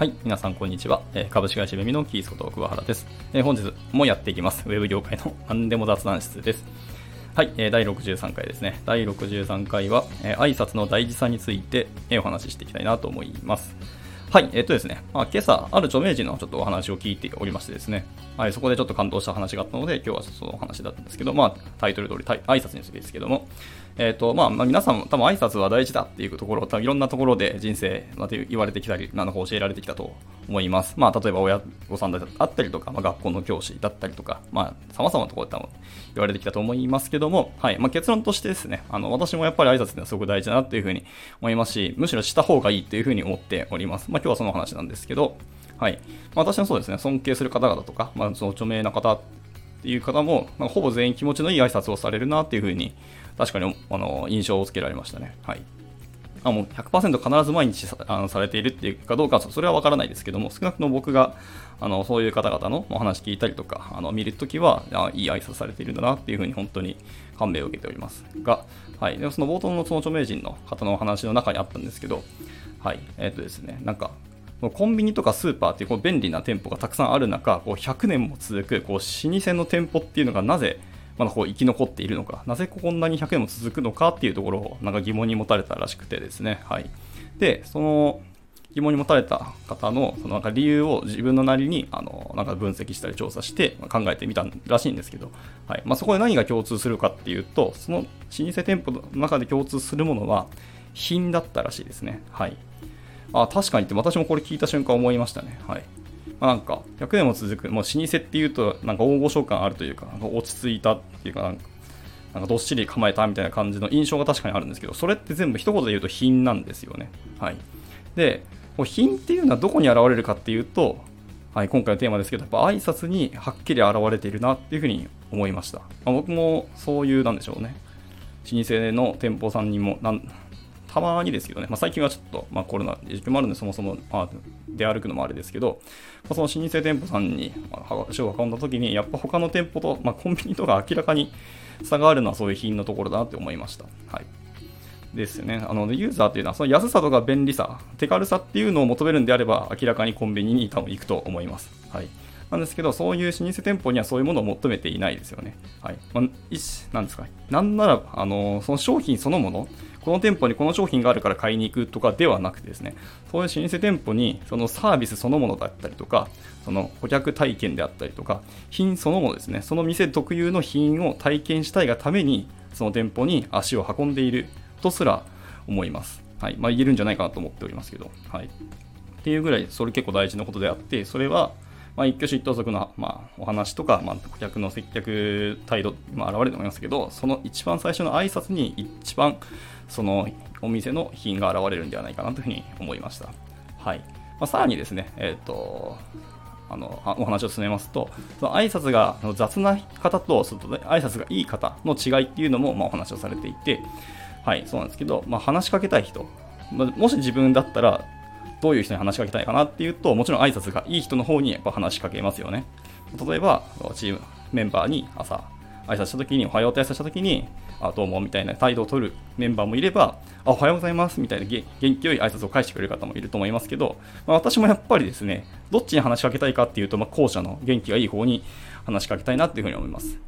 はい、皆さんこんにちは。え、株式会社ベミのキースこと桑原です、え、本日もやっていきます。ウェブ業界の 何でも雑談室です。はい、え、第63回ですね。第63回は、えー、挨拶の大事さについて、え、お話ししていきたいなと思います。はい、えっとですね、まあ、今朝、ある著名人のちょっとお話を聞いておりましてですね、はい、そこでちょっと感動した話があったので、今日はそのお話だったんですけど、まあ、タイトル通り、挨拶についてですけども、えっ、と、まあ、まあ、皆さんも多分挨拶は大事だっていうところ、多分いろんなところで人生、まあ、言われてきたり、なんか教えられてきたと思います。まあ、例えば親御さんだったりとか、まあ、学校の教師だったりとか、まあ、様々なところで多分言われてきたと思いますけども、はい、まあ、結論としてですね、あの、私もやっぱり挨拶ってのはすごく大事だなっていうふうに思いますし、むしろした方がいいっていうふうに思っております。まあ、今日はその話なんですけど、はい。まあ、私はそうですね、尊敬する方々とか、まあ、その著名な方っていう方も、まあ、ほぼ全員気持ちのいい挨拶をされるなっていうふうに確かにあの印象をつけられましたね。はい。あもう100%必ず毎日さあのされているっていうかどうか、それはわからないですけども、少なくとも僕があのそういう方々のお話聞いたりとか、あの見るときはあ、いい挨拶されているんだなっていうふうに本当に感銘を受けておりますが、はい、でその冒頭のその著名人の方のお話の中にあったんですけど、はい、えっ、ー、とですね、なんか、コンビニとかスーパーっていうこう便利な店舗がたくさんある中、こう100年も続くこう老舗の店舗っていうのがなぜまだこう生き残っているのか、なぜこんなに100年も続くのかっていうところをなんか疑問に持たれたらしくてですね。はい。で、その疑問に持たれた方のそのなんか理由を自分のなりにあのなんか分析したり調査して考えてみたらしいんですけど、はいまあ、そこで何が共通するかっていうと、その老舗店舗の中で共通するものは品だったらしいですね。はい。あ、確かにって私もこれ聞いた瞬間思いましたね。はい。まあ、なんか100年も続く、もう老舗っていうとなんか大御所感あるというか、落ち着いたっていうかなんか、なんかどっしり構えたみたいな感じの印象が確かにあるんですけど、それって全部一言で言うと品なんですよね。はい。で、品っていうのはどこに現れるかっていうと、はい、今回のテーマですけど、やっぱ挨拶にはっきり現れているなっていうふうに思いました。まあ、僕もそういう、なんでしょうね。老舗の店舗さんにも、なんたまにですけどね、まあ、最近はちょっと、まあ、コロナで時期もあるんで、そもそも、まあ、出歩くのもあれですけど、まあ、その老舗店舗さんに足を運んだ時に、やっぱ他の店舗と、まあ、コンビニとか明らかに差があるのはそういう品のところだなって思いました。はい。ですよね。あの、ユーザーっていうのは、その安さとか便利さ、手軽さっていうのを求めるんであれば、明らかにコンビニに多分行くと思います。はい。なんですけど、そういう老舗店舗にはそういうものを求めていないですよね。はい。まあ、なんですか。なんなら、あの、その商品そのもの、この店舗にこの商品があるから買いに行くとかではなくてですね、そういう老舗店舗にそのサービスそのものだったりとか、その顧客体験であったりとか、品そのものですね、その店特有の品を体験したいがために、その店舗に足を運んでいるとすら思います。はい。まあ、言えるんじゃないかなと思っておりますけど、はい。っていうぐらい、それ結構大事なことであって、それは、まあ、一挙手一投足の、まあ、お話とか、まあ、顧客の接客態度、まあ、現れると思いますけど、その一番最初の挨拶に一番そのお店の品が現れるんではないかなというふうに思いました。はいまあ、さらにですね、えっ、ー、とあのお話を進めますと、その挨拶が雑な方と、その挨拶がいい方の違いっていうのも、まあ、お話をされていて、はい、そうなんですけど、まあ、話しかけたい人、まあ、もし自分だったら、どういう人に話しかけたいかなっていうと、もちろん挨拶がいい人の方にやっぱ話しかけますよね。例えば、チームメンバーに朝、挨拶した時に、おはようって挨拶した時に、あどうもみたいな態度を取るメンバーもいれば、あおはようございますみたいな元気よい挨拶を返してくれる方もいると思いますけど、まあ、私もやっぱりですね、どっちに話しかけたいかっていうと、まあ、後者の元気がいい方に話しかけたいなっていうふうに思います。っ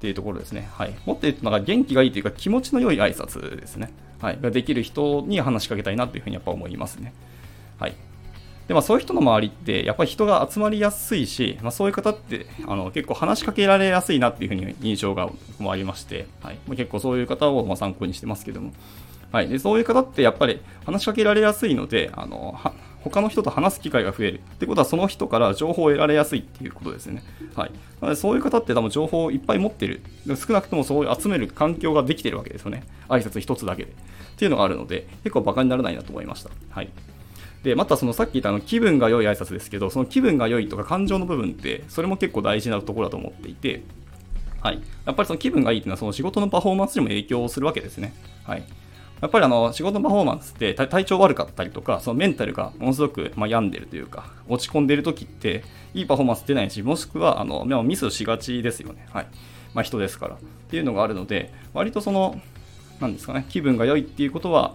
ていうところですね。はい。もっと言うと、なんか元気がいいというか気持ちの良い挨拶ですね。はい。ができる人に話しかけたいなというふうにやっぱ思いますね。はい。でまあ、そういう人の周りってやっぱり人が集まりやすいし、まあ、そういう方ってあの結構話しかけられやすいなっていうふうに印象がもありまして、はい、結構そういう方をま参考にしてますけども、はい、でそういう方ってやっぱり話しかけられやすいのであの他の人と話す機会が増えるってことはその人から情報を得られやすいっていうことですね。はい、なのでそういう方って多分情報をいっぱい持ってる。少なくともそういう集める環境ができてるわけですよね。挨拶一つだけで。っていうのがあるので結構バカにならないなと思いました。はい。で、またそのさっき言ったあの気分が良い挨拶ですけど、その気分が良いとか感情の部分って、それも結構大事なところだと思っていて、はい。やっぱりその気分がいいっていうのはその仕事のパフォーマンスにも影響するわけですね。はい。やっぱりあの仕事のパフォーマンスって体調悪かったりとか、そのメンタルがものすごくま病んでるというか、落ち込んでる時って、いいパフォーマンス出ないし、もしくはあのミスしがちですよね。はい。まあ、人ですから。っていうのがあるので、割とその、なんですかね、気分が良いっていうことは、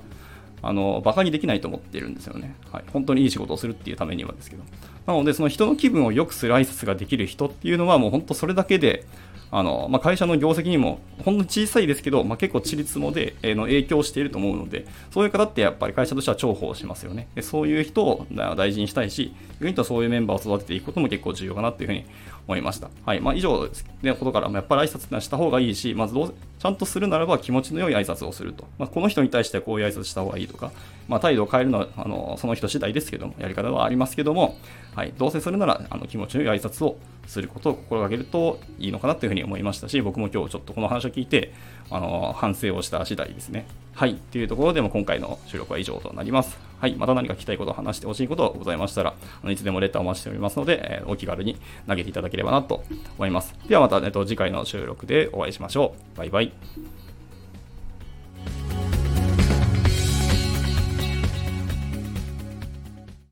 あの、馬鹿にできないと思ってるんですよね。はい。本当にいい仕事をするっていうためにはですけど。なので、その人の気分を良くする挨拶ができる人っていうのは、もう本当それだけで、あの、まあ、会社の業績にも、ほんの小さいですけど、まあ、結構、ちりつもで、えー、の影響していると思うので、そういう方ってやっぱり会社としては重宝しますよね。でそういう人を大事にしたいし、意外とそういうメンバーを育てていくことも結構重要かなっていうふうに思いました。はい。まあ、以上のことから、やっぱり挨拶はした方がいいし、まずどうちゃんとするならば気持ちの良い挨拶をすると。まあ、この人に対してはこういう挨拶した方がいいとか、まあ、態度を変えるのは、あの、その人次第ですけども、やり方はありますけども、はい。どうせするなら、あの、気持ちの良い挨拶をすることを心がけるといいのかなというふうに思いましたし、僕も今日ちょっとこの話を聞いて、あの、反省をした次第ですね。はい。というところでも今回の収録は以上となります。はい。また何か聞きたいことを話してほしいことございましたら、あのいつでもレターをお待ちしておりますので、えー、お気軽に投げていただければなと思います。ではまた、えっと、次回の収録でお会いしましょう。バイバイ。